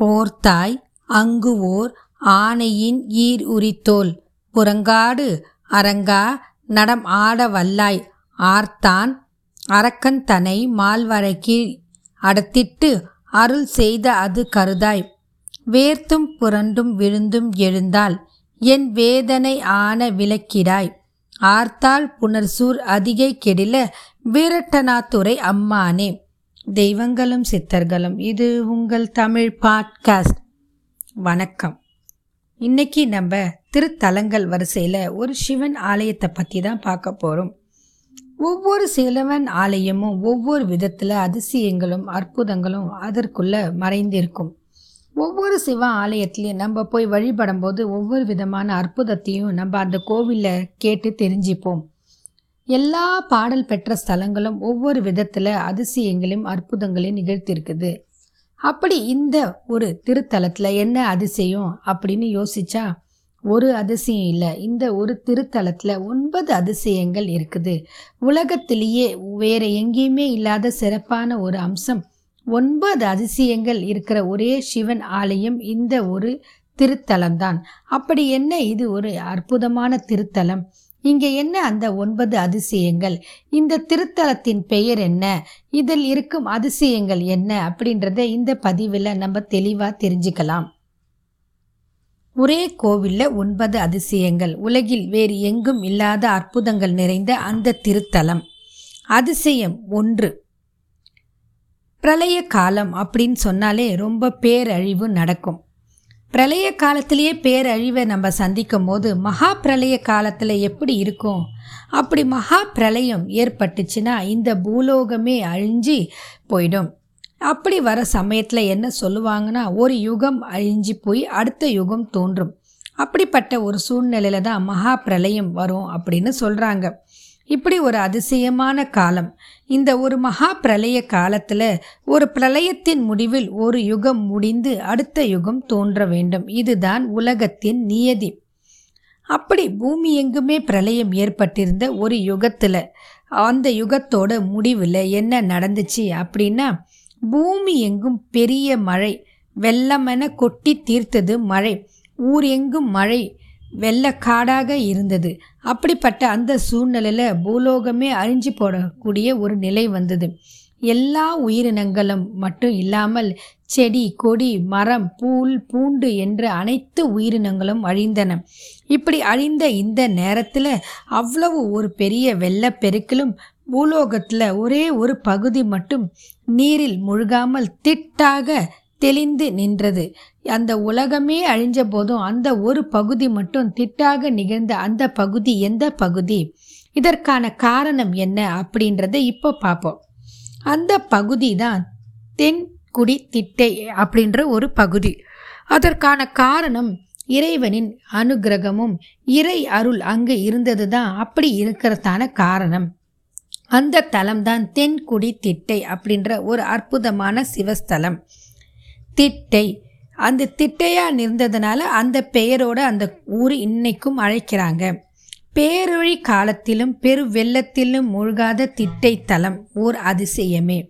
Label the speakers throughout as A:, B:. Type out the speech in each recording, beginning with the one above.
A: ஓர்தாய் அங்கு ஓர் ஆனையின் ஈர் உரித்தோல். புறங்காடு அரங்கா நடம் ஆட வல்லாய். ஆர்த்தான் அரக்கன் தனை மால்வரைக்கு அடத்திட்டு அருள் செய்த அது கருதாய். வேர்த்தும் புரண்டும் விழுந்தும் எழுந்தால் என் வேதனை ஆன விளக்கிடாய் ஆர்த்தாள் புனர்சூர் அதிகை கெடில வீரட்டனாத்துறை அம்மானே. தெய்வங்களும் சித்தர்களும். இது உங்கள் தமிழ் பாட்காஸ்ட். வணக்கம். இன்னைக்கு நம்ம திருத்தலங்கள் வரிசையில் ஒரு சிவன் ஆலயத்தை பற்றி தான் பார்க்க போகிறோம் ஒவ்வொரு சிலவன் ஆலயமும் ஒவ்வொரு விதத்தில் அதிசயங்களும் அற்புதங்களும் அதற்குள்ளே மறைந்திருக்கும். ஒவ்வொரு சிவ ஆலயத்துலேயும் நம்ம போய் வழிபடும் போது ஒவ்வொரு விதமான அற்புதத்தையும் நம்ம அந்த கோவிலில் கேட்டு தெரிஞ்சுப்போம். எல்லா பாடல் பெற்ற ஸ்தலங்களும் ஒவ்வொரு விதத்தில் அதிசயங்களையும் அற்புதங்களையும் நிகழ்த்தியிருக்குது. அப்படி இந்த ஒரு திருத்தலத்தில் என்ன அதிசயம் அப்படின்னு யோசிச்சா ஒரு அதிசயம் இல்லை. இந்த ஒரு திருத்தலத்தில் ஒன்பது அதிசயங்கள் இருக்குது. உலகத்திலேயே வேற எங்கேயுமே இல்லாத சிறப்பான ஒரு அம்சம் ஒன்பது அதிசயங்கள் இருக்கிற ஒரே சிவன் ஆலயம் இந்த ஒரு திருத்தலம்தான். அப்படி என்ன? இது ஒரு அற்புதமான திருத்தலம். இங்கே என்ன அந்த ஒன்பது அதிசயங்கள்? இந்த திருத்தலத்தின் பெயர் என்ன? இதில் இருக்கும் அதிசயங்கள் என்ன? அப்படின்றத இந்த பதிவில் நம்ம தெளிவாக தெரிஞ்சுக்கலாம். ஒரே கோவிலில் ஒன்பது அதிசயங்கள். உலகில் வேறு எங்கும் இல்லாத அற்புதங்கள் நிறைந்த அந்த திருத்தலம். அதிசயம் ஒன்று. பிரளய காலம் அப்படின்னு சொன்னாலே ரொம்ப பேரழிவு நடக்கும். பிரளய காலத்திலேயே பேரழிவை நம்ம சந்திக்கும் போது மகா பிரளய காலத்தில் எப்படி இருக்கும்? அப்படி மகா பிரளயம் ஏற்பட்டுச்சுன்னா இந்த பூலோகமே அழிஞ்சு போயிடும். அப்படி வர சமயத்தில் என்ன சொல்லுவாங்கன்னா ஒரு யுகம் அழிஞ்சு போய் அடுத்த யுகம் தோன்றும். அப்படிப்பட்ட ஒரு சூழ்நிலையில தான் மகா பிரளயம் வரும் அப்படின்னு சொல்கிறாங்க இப்படி ஒரு அதிசயமான காலம். இந்த ஒரு மகா பிரளய காலத்தில் ஒரு பிரளயத்தின் முடிவில் ஒரு யுகம் முடிந்து அடுத்த யுகம் தோன்ற வேண்டும். இதுதான் உலகத்தின் நியதி. அப்படி பூமி எங்குமே பிரளயம் ஏற்பட்டிருந்த ஒரு யுகத்தில் அந்த யுகத்தோட முடிவில் என்ன நடந்துச்சு அப்படின்னா பூமி எங்கும் பெரிய மழை வெள்ளமென கொட்டி தீர்த்தது மழை. ஊர் எங்கும் மழை வெள்ளக்காடாக இருந்தது. அப்படிப்பட்ட அந்த சூழ்நிலையில் பூலோகமே அழிஞ்சு போடக்கூடிய ஒரு நிலை வந்தது. எல்லா உயிரினங்களும் மட்டும் இல்லாமல் செடி கொடி மரம் பூல் பூண்டு என்ற அனைத்து உயிரினங்களும் அழிந்தன. இப்படி அழிந்த இந்த நேரத்தில் அவ்வளவு ஒரு பெரிய வெள்ளப்பெருக்கிலும் பூலோகத்தில் ஒரே ஒரு பகுதி மட்டும் நீரில் முழுகாமல் திட்டாக தெளிந்து நின்றது. அந்த உலகமே அழிஞ்ச போதும் அந்த ஒரு பகுதி மட்டும் திட்டாக நிகழ்ந்த அந்த பகுதி எந்த பகுதி? இதற்கான காரணம் என்ன அப்படின்றத இப்போ பார்ப்போம். அந்த பகுதி தான் தென்குடி திட்டை அப்படின்ற ஒரு பகுதி. அதற்கான காரணம் இறைவனின் அனுகிரகமும் இறை அருள் அங்கு இருந்தது தான் அப்படி இருக்கிறதான காரணம். அந்த தலம்தான் தென்குடி திட்டை அப்படின்ற ஒரு அற்புதமான சிவஸ்தலம். திட்டை. அந்த திட்டையாக இருந்ததுனால அந்த பெயரோட அந்த ஊர் இன்னைக்கும் அழைக்கிறாங்க. பேரொழி காலத்திலும் பெரு வெள்ளத்திலும் மூழ்காத திட்டை தலம் ஓர் அதிசயமே.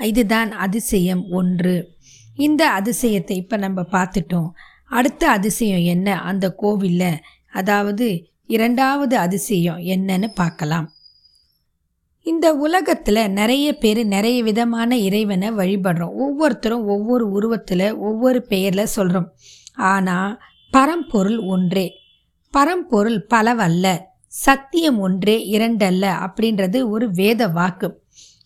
A: இதுதான் அதிசயம் ஒன்று. இந்த அதிசயத்தை இப்போ நம்ம பார்த்துட்டோம். அடுத்த அதிசயம் என்ன? அந்த கோவிலில். அதாவது இரண்டாவது அதிசயம் என்னன்னு பார்க்கலாம். இந்த உலகத்தில் நிறைய பேர் நிறைய விதமான இறைவனை வழிபடுறோம். ஒவ்வொருத்தரும் ஒவ்வொரு உருவத்தில் ஒவ்வொரு பெயரில் சொல்கிறோம் ஆனால் பரம்பொருள் ஒன்றே. பரம்பொருள் பலவல்ல. சத்தியம் ஒன்றே இரண்டல்ல அப்படின்றது ஒரு வேத வாக்கு.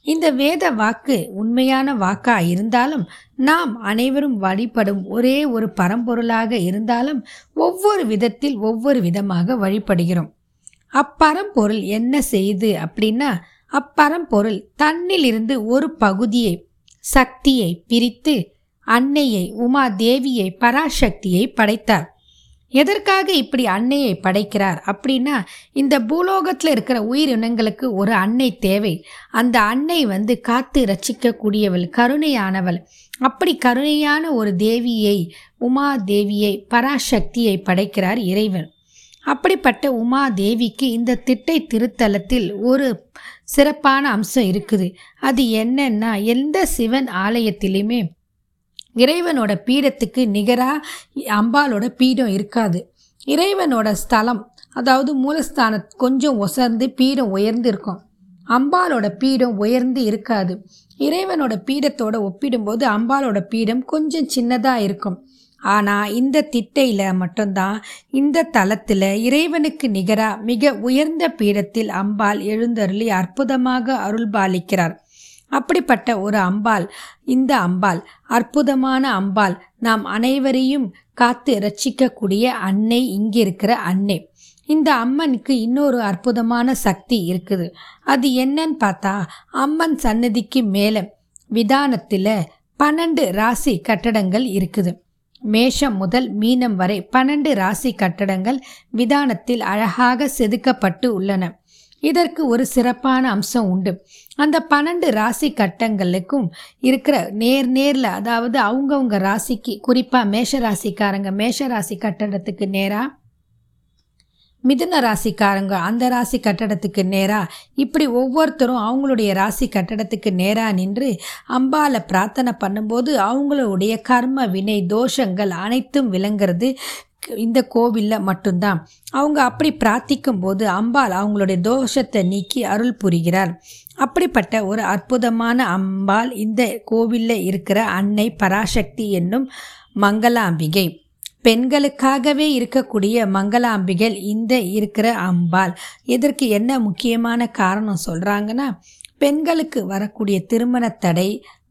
A: இந்த வேத வாக்கு உண்மையான வாக்கா இருந்தாலும் நாம் அனைவரும் வழிபடும் ஒரே ஒரு பரம்பொருளாக இருந்தாலும் ஒவ்வொரு விதத்தில் ஒவ்வொரு விதமாக வழிபடுகிறோம். அப்பரம்பொருள் என்ன செய்யுது அப்படின்னா அப்பரம்பொருள் தன்னிலிருந்து ஒரு பகுதியை சக்தியை பிரித்து அன்னையை உமா தேவியை பராசக்தியை படைத்தார். எதற்காக இப்படி அன்னையை படைக்கிறார் அப்படின்னா இந்த பூலோகத்தில் இருக்கிற உயிரினங்களுக்கு ஒரு அன்னை தேவை. அந்த அன்னை வந்து காத்து ரசிக்கக்கூடியவள் கருணையானவள். அப்படி கருணையான ஒரு தேவியை உமா தேவியை பராசக்தியை படைக்கிறார் இறைவன். அப்படிப்பட்ட உமா தேவிக்கு இந்த திட்டை திருத்தலத்தில் ஒரு சிறப்பான அம்சம் இருக்குது. அது என்னன்னா எந்த சிவன் ஆலயத்திலையுமே இறைவனோட பீடத்துக்கு நிகராக அம்பாலோட பீடம் இருக்காது. இறைவனோட ஸ்தலம் அதாவது மூலஸ்தானம் கொஞ்சம் ஒசர்ந்து பீடம் உயர்ந்து இருக்கும் அம்பாலோட பீடம் உயர்ந்து இருக்காது. இறைவனோட பீடத்தோட ஒப்பிடும்போது அம்பாலோட பீடம் கொஞ்சம் சின்னதாக இருக்கும். ஆனால் இந்த திட்டையில் மட்டும்தான் இந்த தலத்தில் இறைவனுக்கு நிகராக மிக உயர்ந்த பீடத்தில் அம்பாள் எழுந்தருளி அற்புதமாக அருள்பாலிக்கிறார் அப்படிப்பட்ட ஒரு அம்பாள் இந்த அம்பாள் அற்புதமான அம்பாள் நாம் அனைவரையும் காத்து ரட்சிக்கக்கூடிய அன்னை இங்கே இருக்கிற அன்னை. இந்த அம்மனுக்கு இன்னொரு அற்புதமான சக்தி இருக்குது. அது என்னன்னு பார்த்தா அம்மன் சன்னதிக்கு மேலே விதானத்தில் பன்னெண்டு ராசி கட்டடங்கள் இருக்குது. மேஷம் முதல் மீனம் வரை பன்னெண்டு ராசி கட்டடங்கள் விதானத்தில் அழகாக செதுக்கப்பட்டு உள்ளன. இதற்கு ஒரு சிறப்பான அம்சம் உண்டு. அந்த பன்னெண்டு ராசி கட்டங்களுக்கும் இருக்கிற நேர் நேரில் அதாவது அவங்கவுங்க ராசிக்கு குறிப்பாக மேஷ ராசிக்காரங்க மேஷ ராசி கட்டடத்துக்கு நேராக மிதுன ராசிக்காரங்க அந்த ராசி கட்டடத்துக்கு நேராக இப்படி ஒவ்வொருத்தரும் அவங்களுடைய ராசி கட்டடத்துக்கு நேராக நின்று அம்பால பிரார்த்தனை பண்ணும்போது அவங்களுடைய கர்ம வினை தோஷங்கள் அனைத்தும் விளங்குறது இந்த கோவிலில் மட்டும்தான். அவங்க அப்படி பிரார்த்திக்கும் போது அம்பாள் அவங்களுடைய தோஷத்தை நீக்கி அருள் புரிகிறார். அப்படிப்பட்ட ஒரு அற்புதமான அம்பாள் இந்த கோவிலில் இருக்கிற அன்னை பராசக்தி என்னும் மங்களாம்பிகை. பெண்களுக்காகவே இருக்கக்கூடிய மங்களாம்பிகள் இந்த இருக்கிற அம்பாள். இதற்கு என்ன முக்கியமான காரணம் சொல்கிறாங்கன்னா பெண்களுக்கு வரக்கூடிய திருமண தடை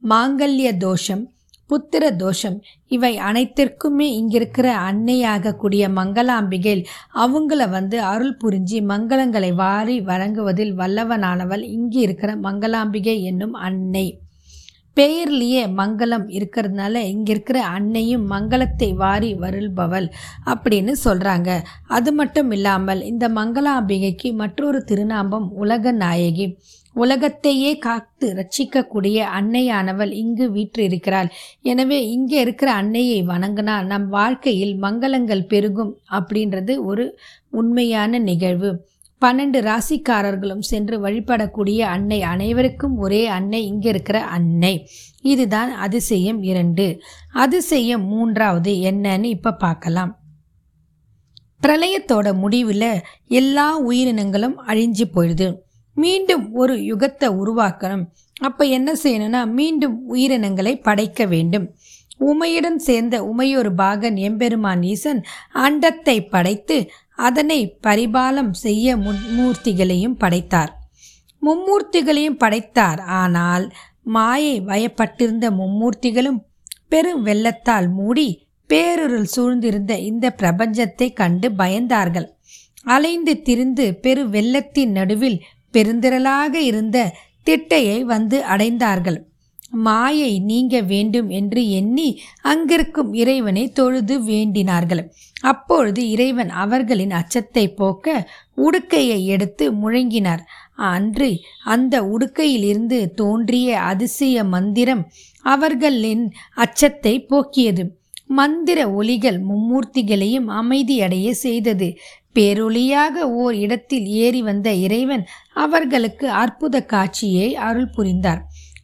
A: மாங்கல்ய தோஷம் புத்திர தோஷம் இவை அனைத்திற்குமே இங்கிருக்கிற அன்னையாகக்கூடிய மங்களாம்பிகள் அவங்கள வந்து அருள் புரிஞ்சு மங்களங்களை வாரி வழங்குவதில் வல்லவனானவள் இங்கே இருக்கிற மங்களாம்பிகை என்னும் அன்னை. பெயர்லேயே மங்களம் இருக்கிறதுனால இங்கே இருக்கிற அன்னையும் மங்களத்தை வாரி வருள்பவள் அப்படின்னு சொல்கிறாங்க அது மட்டும் இல்லாமல் இந்த மங்களாம்பிகைக்கு மற்றொரு திருநாமம் உலக நாயகி. உலகத்தையே காத்து ரட்சிக்கக்கூடிய அன்னையானவள் இங்கு வீற்றிருக்கிறாள். எனவே இங்கே இருக்கிற அன்னையை வணங்கினா நம் வாழ்க்கையில் மங்களங்கள் பெருகும் அப்படின்றது ஒரு உண்மையான நிகழ்வு. பன்னெண்டு ராசிக்காரர்களும் சென்று வழிபடக்கூடிய அன்னை அனைவருக்கும் ஒரே அன்னை இங்கே இருக்கிற அன்னை. இதுதான் அதிசயம் இரண்டு. அதிசயம் மூன்றாவது என்னன்னு இப்போ பார்க்கலாம். பிரளயத்தோட முடிவில் எல்லா உயிரினங்களும் அழிஞ்சு போயிடுது. மீண்டும் ஒரு யுகத்தை உருவாக்கணும். அப்போ என்ன செய்யணும்னா மீண்டும் உயிரினங்களை படைக்க வேண்டும். உமையுடன் சேர்ந்த உமையொரு பாகன் எம்பெருமான் ஈசன் அண்டத்தை படைத்து அதனை பரிபாலம் செய்ய மும்மூர்த்திகளையும் படைத்தார். மும்மூர்த்திகளையும் படைத்தார். ஆனால் மாயை வயப்பட்டிருந்த மும்மூர்த்திகளும் பெரும் வெள்ளத்தால் மூடி பேரொருள் சூழ்ந்திருந்த இந்த பிரபஞ்சத்தை கண்டு பயந்தார்கள். அலைந்து திரிந்து பெரு வெள்ளத்தின் நடுவில் பெருந்திரளாக இருந்த திட்டையை வந்து அடைந்தார்கள். மாயை நீங்க வேண்டும் என்று எண்ணி அங்கிருக்கும் இறைவனை தொழுது வேண்டினார்கள். அப்பொழுது இறைவன் அவர்களின் அச்சத்தை போக்க உடுக்கையை எடுத்து முழங்கினார். அன்று அந்த உடுக்கையிலிருந்து தோன்றிய அதிசய மந்திரம் அவர்களின் அச்சத்தை போக்கியது. மந்திர ஒலிகள் மும்மூர்த்திகளையும் அமைதியடைய செய்தது. பேரொளியாக ஓர் இடத்தில் ஏறி வந்த இறைவன் அவர்களுக்கு அற்புத காட்சியை அருள் புரிந்தார்.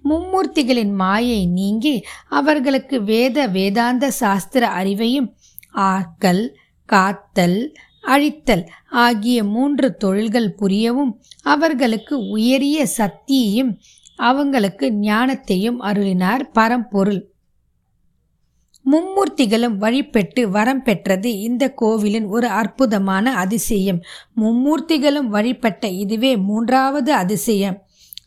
A: மும்மூர்த்திகளின் மாயை நீங்கி அவர்களுக்கு வேத வேதாந்த சாஸ்திர அறிவையும் ஆக்கல் காத்தல் அழித்தல் ஆகிய மூன்று தொழில்கள் புரியவும் அவர்களுக்கு உயரிய சக்தியையும் அவங்களுக்கு ஞானத்தையும் அருளினார் பரம்பொருள். மும்மூர்த்திகளும் வழிபெற்று வரம் பெற்றது இந்த கோவிலின் ஒரு அற்புதமான அதிசயம். மும்மூர்த்திகளும் வழிபட்ட இதுவே மூன்றாவது அதிசயம்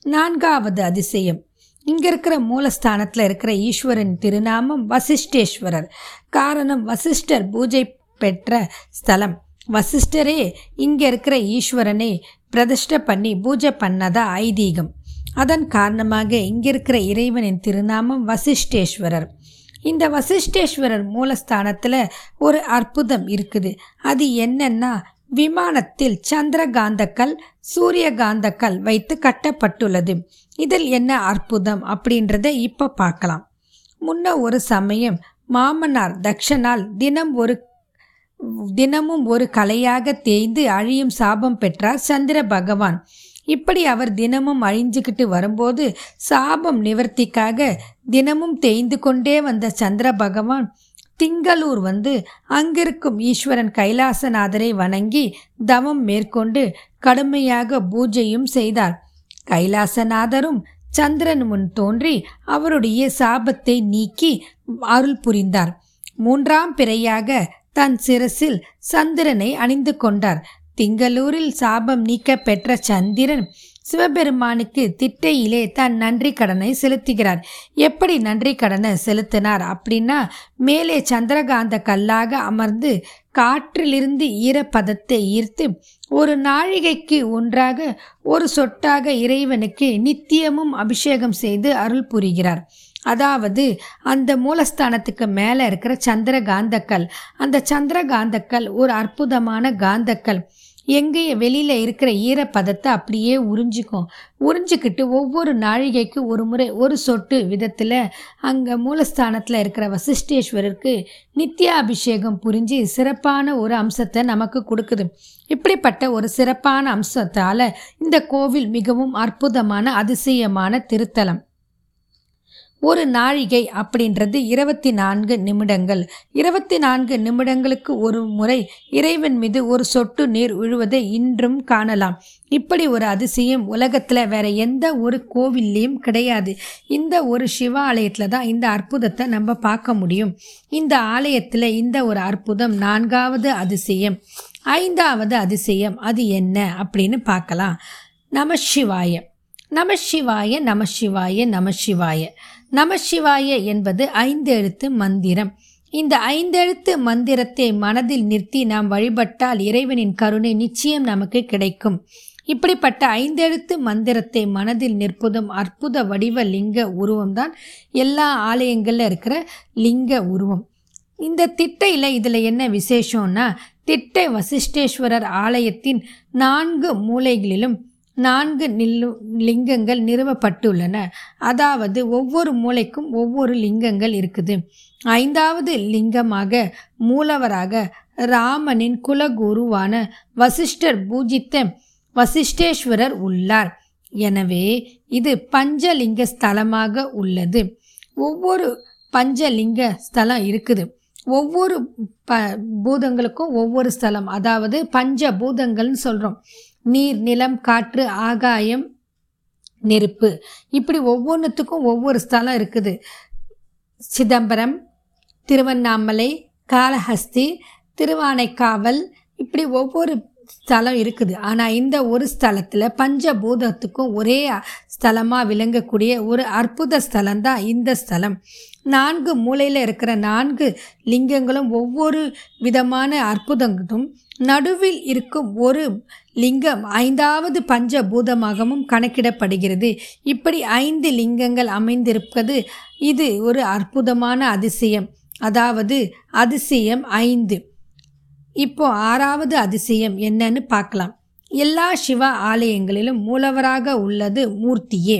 A: நான்காவது அதிசயம். இங்கே இருக்கிற மூலஸ்தானத்தில் இருக்கிற ஈஸ்வரன் திருநாமம் வசிஷ்டேஸ்வரர். காரணம் வசிஷ்டர் பூஜை பெற்ற ஸ்தலம். வசிஷ்டரே இங்கே இருக்கிற ஈஸ்வரனை பிரதிஷ்ட பண்ணி பூஜை பண்ணதா ஐதீகம். அதன் காரணமாக இங்கே இருக்கிற இறைவனின் திருநாமம் வசிஷ்டேஸ்வரர். இந்த வசிஷ்டேஸ்வரர் மூலஸ்தானத்தில் ஒரு அற்புதம் இருக்குது. அது என்னன்னா விமானத்தில் சந்திரகாந்தக்கல் சூரியகாந்தக்கல் வைத்து கட்டப்பட்டுள்ளது. இதில் என்ன அற்புதம் அப்படின்றத இப்போ பார்க்கலாம். முன்ன ஒரு சமயம் மாமனார் தக்ஷனால் தினம் ஒரு தினமும் ஒரு கலையாக தேய்ந்து அழியும் சாபம் பெற்றார் சந்திர பகவான். இப்படி அவர் தினமும் அழிஞ்சுக்கிட்டு வரும்போது சாபம் நிவர்த்திக்காக தினமும் தேய்ந்து கொண்டே வந்த சந்திர பகவான் திங்களூர் வந்து அங்கிருக்கும் ஈஸ்வரன் கைலாசநாதரை வணங்கி தவம் மேற்கொண்டு கடுமையாக பூஜையும் செய்தார். கைலாசநாதரும் சந்திரன் முன் தோன்றி அவருடைய சாபத்தை நீக்கி அருள் புரிந்தார். மூன்றாம் பிறையாக தன் சிரசில் சந்திரனை அணிந்து கொண்டார். திங்களூரில் சாபம் நீக்க பெற்ற சந்திரன் சிவபெருமானுக்கு திட்டையிலே தன் நன்றி கடனை செலுத்துகிறார். எப்படி நன்றி கடனை செலுத்தினார் அப்படின்னா மேலே சந்திரகாந்த கல்லாக அமர்ந்து காற்றிலிருந்து ஈரப்பதத்தை ஈர்த்து ஒரு நாழிகைக்கு ஒன்றாக ஒரு சொட்டாக இறைவனுக்கு நித்தியமும் அபிஷேகம் செய்து அருள் புரிகிறார். அதாவது அந்த மூலஸ்தானத்துக்கு மேலே இருக்கிற சந்திரகாந்தக்கல் அந்த சந்திரகாந்தக்கல் ஒரு அற்புதமான காந்தக்கல் எங்கேயே வெளியில் இருக்கிற ஈரப்பதத்தை அப்படியே உறிஞ்சிக்கும் உறிஞ்சிக்கிட்டு ஒவ்வொரு நாழிகைக்கு ஒரு முறை ஒரு சொட்டு விதத்தில் அங்கே மூலஸ்தானத்தில் இருக்கிற வசிஷ்டேஸ்வரருக்கு நித்யாபிஷேகம் புரிஞ்சு சிறப்பான ஒரு அம்சத்தை நமக்கு கொடுக்குது. இப்படிப்பட்ட ஒரு சிறப்பான அம்சத்தால் இந்த கோவில் மிகவும் அற்புதமான அதிசயமான திருத்தலம். ஒரு நாழிகை அப்படின்றது இருபத்தி நான்கு நிமிடங்கள். இருபத்தி நான்கு நிமிடங்களுக்கு ஒரு முறை இறைவன் மீது ஒரு சொட்டு நீர் விழுவதை இன்றும் காணலாம். இப்படி ஒரு அதிசயம் உலகத்தில் வேற எந்த ஒரு கோவில்லையும் கிடையாது. இந்த ஒரு சிவாலயத்தில் தான் இந்த அற்புதத்தை நம்ம பார்க்க முடியும். இந்த ஆலயத்தில் இந்த ஒரு அற்புதம் நான்காவது அதிசயம். ஐந்தாவது அதிசயம் அது என்ன அப்படின்னு பார்க்கலாம். நமசிவாய நமசிவாய நமசிவாய நமசிவாய நமசிவாய என்பது ஐந்து எழுத்து மந்திரம். இந்த ஐந்தெழுத்து மந்திரத்தை மனதில் நிறுத்தி நாம் வழிபட்டால் இறைவனின் கருணை நிச்சயம் நமக்கு கிடைக்கும். இப்படிப்பட்ட ஐந்தெழுத்து மந்திரத்தை மனதில் நிற்பதும் அற்புத வடிவ லிங்க உருவம்தான் எல்லா ஆலயங்களில் இருக்கிற லிங்க உருவம். இந்த திட்டையில் இதில் என்ன விசேஷம்னா திட்டை வசிஷ்டேஸ்வரர் ஆலயத்தின் நான்கு மூலைகளிலும் நான்கு நில்லு லிங்கங்கள் நிறுவப்பட்டுள்ளன. அதாவது ஒவ்வொரு மூளைக்கும் ஒவ்வொரு லிங்கங்கள் இருக்குது. ஐந்தாவது லிங்கமாக மூலவராக ராமனின் குலகுருவான வசிஷ்டர் பூஜித்த வசிஷ்டேஸ்வரர் உள்ளார். எனவே இது பஞ்சலிங்க ஸ்தலமாக உள்ளது. ஒவ்வொரு பஞ்சலிங்க ஸ்தலம் இருக்குது. ஒவ்வொரு ப பூதங்களுக்கும் ஒவ்வொரு ஸ்தலம். அதாவது பஞ்ச பூதங்கள்னு சொல்கிறோம் நீர் நிலம் காற்று ஆகாயம் நெருப்பு. இப்படி ஒவ்வொன்றுத்துக்கும் ஒவ்வொரு ஸ்தலம் இருக்குது. சிதம்பரம் திருவண்ணாமலை காளஹஸ்தி திருவானைக்காவல் இப்படி ஒவ்வொரு ஸ்தலம் இருக்குது. ஆனால் இந்த ஒரு ஸ்தலத்தில் பஞ்சபூதத்துக்கும் ஒரே ஸ்தலமாக விளங்கக்கூடிய ஒரு அற்புத ஸ்தலம் தான் இந்த ஸ்தலம். நான்கு மூலையில் இருக்கிற நான்கு லிங்கங்களும் ஒவ்வொரு விதமான அற்புதங்களும் நடுவில் இருக்கும் ஒரு லிங்கம் ஐந்தாவது பஞ்சபூதமாகவும் கணக்கிடப்படுகிறது. இப்படி ஐந்து லிங்கங்கள் அமைந்திருப்பது இது ஒரு அற்புதமான அதிசயம். அதாவது அதிசயம் ஐந்து. இப்போ ஆறாவது அதிசயம் என்னன்னு பார்க்கலாம். எல்லா சிவ ஆலயங்களிலும் மூலவராக உள்ளது மூர்த்தியே.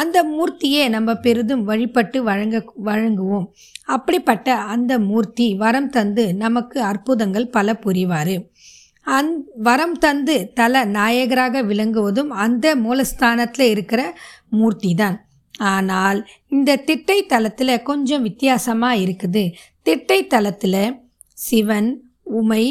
A: அந்த மூர்த்தியே நம்ம பெரிதும் வழிபட்டு வழங்க வழங்குவோம். அப்படிப்பட்ட அந்த மூர்த்தி வரம் தந்து நமக்கு அற்புதங்கள் பல புரிவார். அந் வரம் தந்து தல நாயகராக விளங்குவதும் அந்த மூலஸ்தானத்தில் இருக்கிற மூர்த்தி தான் ஆனால் இந்த திட்டை தலத்தில் கொஞ்சம் வித்தியாசமாக இருக்குது. திட்டை தலத்தில் சிவன் உமை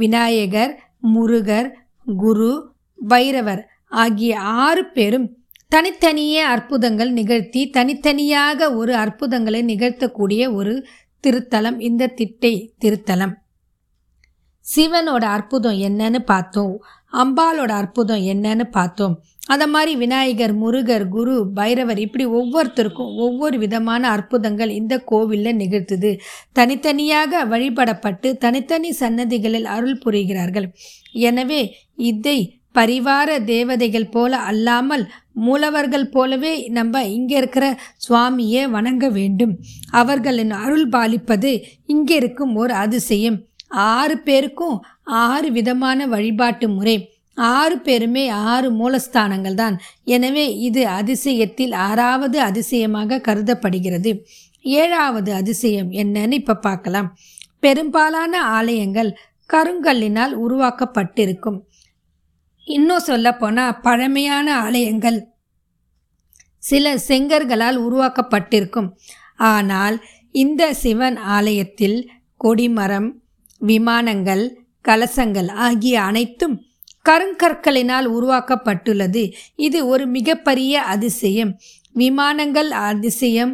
A: விநாயகர் முருகர் குரு பைரவர் ஆகிய ஆறு பேரும் தனித்தனியே அற்புதங்கள் நிகழ்த்தி தனித்தனியாக ஒரு அற்புதங்களை நிகழ்த்தக்கூடிய ஒரு திருத்தலம் இந்த திட்டை திருத்தலம். சிவனோட அற்புதம் என்னன்னு பார்த்தோம். அம்பாலோட அற்புதம் என்னன்னு பார்த்தோம். அந்த மாதிரி விநாயகர் முருகர் குரு பைரவர் இப்படி ஒவ்வொருத்தருக்கும் ஒவ்வொரு விதமான அற்புதங்கள் இந்த கோவிலில் நிகழ்த்துது. தனித்தனியாக வழிபடப்பட்டு தனித்தனி சன்னதிகளில் அருள் புரிகிறார்கள். எனவே இதை பரிவார தேவதைகள் போல அல்லாமல் மூலவர்கள் போலவே நம்ம இங்கே இருக்கிற சுவாமியை வணங்க வேண்டும். அவர்களின் அருள் பாலிப்பது இங்கே இருக்கும் ஒரு அதிசயம். ஆறு பேருக்கும் ஆறு விதமான வழிபாட்டு முறை. ஆறு பேருமே ஆறு மூலஸ்தானங்கள் தான். எனவே இது அதிசயத்தில் ஆறாவது அதிசயமாக கருதப்படுகிறது. ஏழாவது அதிசயம் என்னன்னு இப்போ பார்க்கலாம். பெரும்பாலான ஆலயங்கள் கருங்கல்லினால் உருவாக்கப்பட்டிருக்கும். இன்னும் சொல்லப்போனால் பழமையான ஆலயங்கள். சில செங்கர்களால் உருவாக்கப்பட்டிருக்கும். ஆனால் இந்த சிவன் ஆலயத்தில் கொடிமரம் விமானங்கள் கலசங்கள் ஆகிய அனைத்தும் கருங்கற்களினால் உருவாக்கப்பட்டுள்ளது. இது ஒரு மிகப்பெரிய அதிசயம். விமானங்கள் அதிசயம்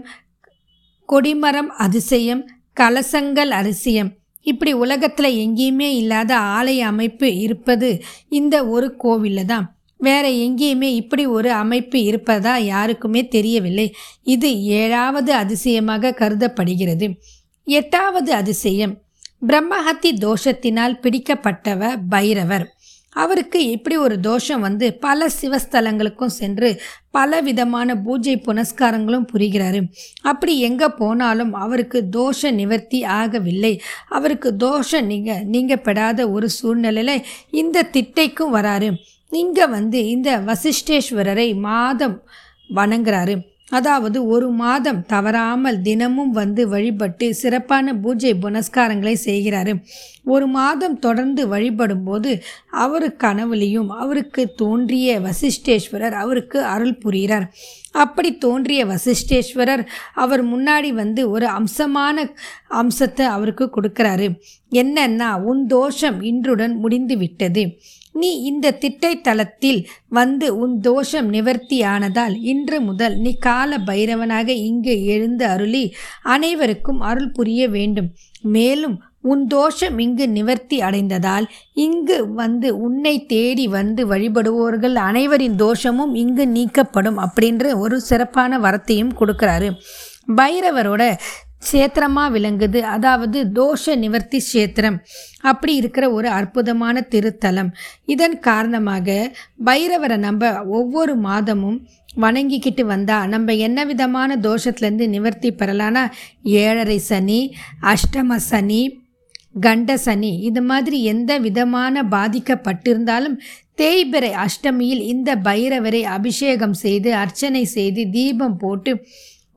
A: கொடிமரம் அதிசயம் கலசங்கள் அதிசயம். இப்படி உலகத்தில் எங்கேயுமே இல்லாத ஆலய அமைப்பு இருப்பது இந்த ஒரு கோவிலில் தான் வேற எங்கேயுமே இப்படி ஒரு அமைப்பு இருப்பதா யாருக்குமே தெரியவில்லை. இது ஏழாவது அதிசயமாக கருதப்படுகிறது. எட்டாவது அதிசயம். பிரம்மஹத்தி தோஷத்தினால் பிடிக்கப்பட்டவர் பைரவர். அவருக்கு இப்படி ஒரு தோஷம் வந்து பல சிவஸ்தலங்களுக்கும் சென்று பல விதமான பூஜை புனஸ்காரங்களும் புரிகிறாரு. அப்படி எங்கே போனாலும் அவருக்கு தோஷ நிவர்த்தி ஆகவில்லை. அவருக்கு தோஷம் நீங்க நீங்கப்படாத ஒரு சூழ்நிலையில் இந்த திட்டைக்கும் வராரு. இங்கே வந்து இந்த வசிஷ்டேஸ்வரரை மாதம் வணங்குறாரு. அதாவது ஒரு மாதம் தவறாமல் தினமும் வந்து வழிபட்டு சிறப்பான பூஜை புனஸ்காரங்களை செய்கிறாரு. ஒரு மாதம் தொடர்ந்து வழிபடும் போது அவர் கனவுலையும் அவருக்கு தோன்றிய வசிஷ்டேஸ்வரர் அவருக்கு அருள் புரிகிறார். அப்படி தோன்றிய வசிஷ்டேஸ்வரர் அவர் முன்னாடி வந்து ஒரு அம்சமான அம்சத்தை அவருக்கு கொடுக்குறாரு. என்னன்னா உன் தோஷம் இன்றுடன் முடிந்து விட்டது நீ இந்த திட்டை தளத்தில் வந்து உன் தோஷம் நிவர்த்தியானதால் இன்று முதல் நீ கால பைரவனாக இங்கு எழுந்து அருளி அனைவருக்கும் அருள் புரிய வேண்டும். மேலும் உன் தோஷம் இங்கு நிவர்த்தி அடைந்ததால் இங்கு வந்து உன்னை தேடி வந்து வழிபடுவோர்கள் அனைவரின் தோஷமும் இங்கு நீக்கப்படும் அப்படின்ற ஒரு சிறப்பான வரத்தையும் கொடுக்குறாரு. பைரவரோட க்ஷேத்திரமாக விளங்குது. அதாவது தோஷ நிவர்த்தி க்ஷேத்திரம் அப்படி இருக்கிற ஒரு அற்புதமான திருத்தலம். இதன் காரணமாக பைரவரை நம்ம ஒவ்வொரு மாதமும் வணங்கிக்கிட்டு வந்தால் நம்ம என்ன விதமான தோஷத்துலேருந்து நிவர்த்தி பெறலான்னா ஏழரை சனி அஷ்டம சனி கண்ட சனி இது மாதிரி எந்த விதமான பாதிக்கப்பட்டிருந்தாலும் தேய்பிறை அஷ்டமியில் இந்த பைரவரை அபிஷேகம் செய்து அர்ச்சனை செய்து தீபம் போட்டு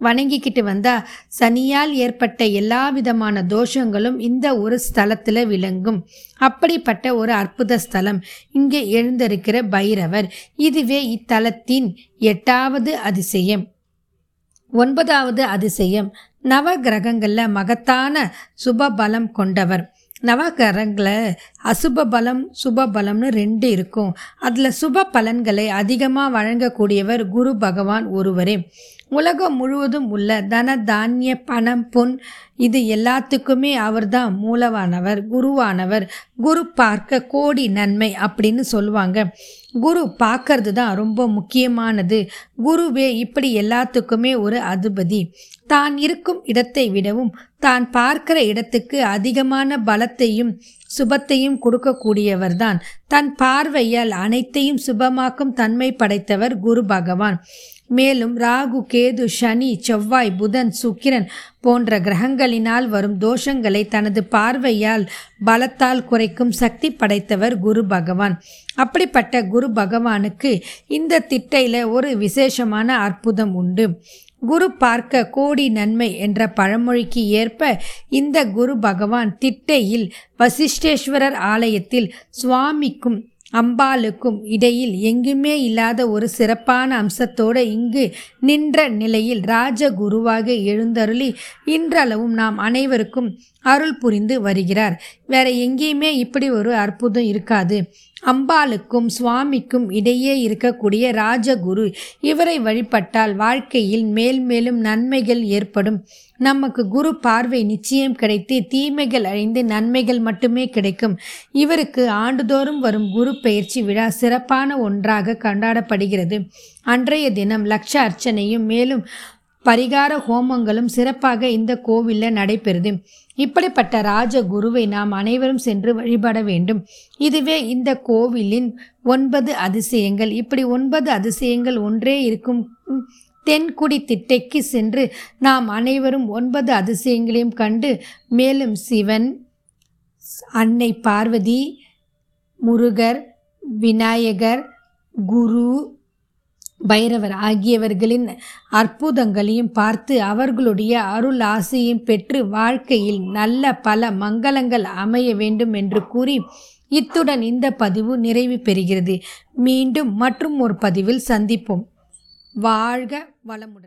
A: வணங்கிக்கிட்டு வந்தால் சனியால் ஏற்பட்ட எல்லா விதமான தோஷங்களும் இந்த ஒரு ஸ்தலத்தில் விளங்கும். அப்படிப்பட்ட ஒரு அற்புத ஸ்தலம். இங்கே எழுந்திருக்கிற பைரவர் இதுவே இத்தலத்தின் எட்டாவது அதிசயம். ஒன்பதாவது அதிசயம் நவ கிரகங்களில் மகத்தான சுப பலம் கொண்டவர். நவகிரகங்களில் அசுப பலம் சுப பலம்னு ரெண்டு இருக்கும். அதில் சுப பலன்களை அதிகமாக வழங்கக்கூடியவர் குரு பகவான் ஒருவரே. உலகம் முழுவதும் உள்ள தன தானிய பணம் பொன் இது எல்லாத்துக்குமே அவர்தான் மூலவானவர் குருவானவர். குரு பார்க்க கோடி நன்மை அப்படின்னு சொல்லுவாங்க. குரு பார்க்கறது தான் ரொம்ப முக்கியமானது. குருவே இப்படி எல்லாத்துக்குமே ஒரு அதிபதி. தான் இருக்கும் இடத்தை விடவும் தான் பார்க்கிற இடத்துக்கு அதிகமான பலத்தையும் சுபத்தையும் கொடுக்கக்கூடியவர்தான். தன் பார்வையால் அனைத்தையும் சுபமாக்கும் தன்மை படைத்தவர் குரு பகவான். மேலும் ராகு கேது சனி செவ்வாய் புதன் சுக்கிரன் போன்ற கிரகங்களினால் வரும் தோஷங்களை தனது பார்வையால் பலத்தால் குறைக்கும் சக்தி படைத்தவர் குரு பகவான். அப்படிப்பட்ட குரு பகவானுக்கு இந்த திட்டையில் ஒரு விசேஷமான அற்புதம் உண்டு. குரு பார்க்க கோடி நன்மை என்ற பழமொழிக்கு ஏற்ப இந்த குரு பகவான் திட்டையில் வசிஷ்டேஸ்வரர் ஆலயத்தில் சுவாமிக்கும் அம்பாளுக்கும் இடையில் எங்குமே இல்லாத ஒரு சிறப்பான அம்சத்தோடு இங்கு நின்ற நிலையில் ராஜகுருவாக எழுந்தருளி இன்றளவும் நாம் அனைவருக்கும் அருள் புரிந்து வருகிறார். வேற எங்கேயுமே இப்படி ஒரு அற்புதம் இருக்காது. அம்பாளுக்கும் சுவாமிக்கும் இடையே இருக்கக்கூடிய ராஜகுரு இவரை வழிபட்டால் வாழ்க்கையில் மேல் மேலும் நன்மைகள் ஏற்படும். நமக்கு குரு பார்வை நிச்சயம் கிடைத்து தீமைகள் அழிந்து நன்மைகள் மட்டுமே கிடைக்கும். இவருக்கு ஆண்டுதோறும் வரும் குரு பயிற்சி விழா சிறப்பான ஒன்றாக கொண்டாடப்படுகிறது. அன்றைய தினம் லட்ச அர்ச்சனையும் மேலும் பரிகார ஹோமங்களும் சிறப்பாக இந்த கோவிலில் நடைபெறுது. இப்படிப்பட்ட ராஜ குருவை நாம் அனைவரும் சென்று வழிபட வேண்டும். இதுவே இந்த கோவிலின் ஒன்பது அதிசயங்கள். இப்படி ஒன்பது அதிசயங்கள் ஒன்றே இருக்கும் தென்குடி திட்டைக்கு சென்று நாம் அனைவரும் ஒன்பது அதிசயங்களையும் கண்டு மேலும் சிவன் அன்னை பார்வதி முருகர் விநாயகர் குரு பைரவர் ஆகியவர்களின் அற்புதங்களையும் பார்த்து அவர்களுடைய அருள் ஆசையும் பெற்று வாழ்க்கையில் நல்ல பல மங்களங்கள் அமைய வேண்டும் என்று கூறி இத்துடன் இந்த பதிவு நிறைவு பெறுகிறது. மீண்டும் மற்றும் ஒரு பதிவில் சந்திப்போம். வாழ்க வளமுடன்.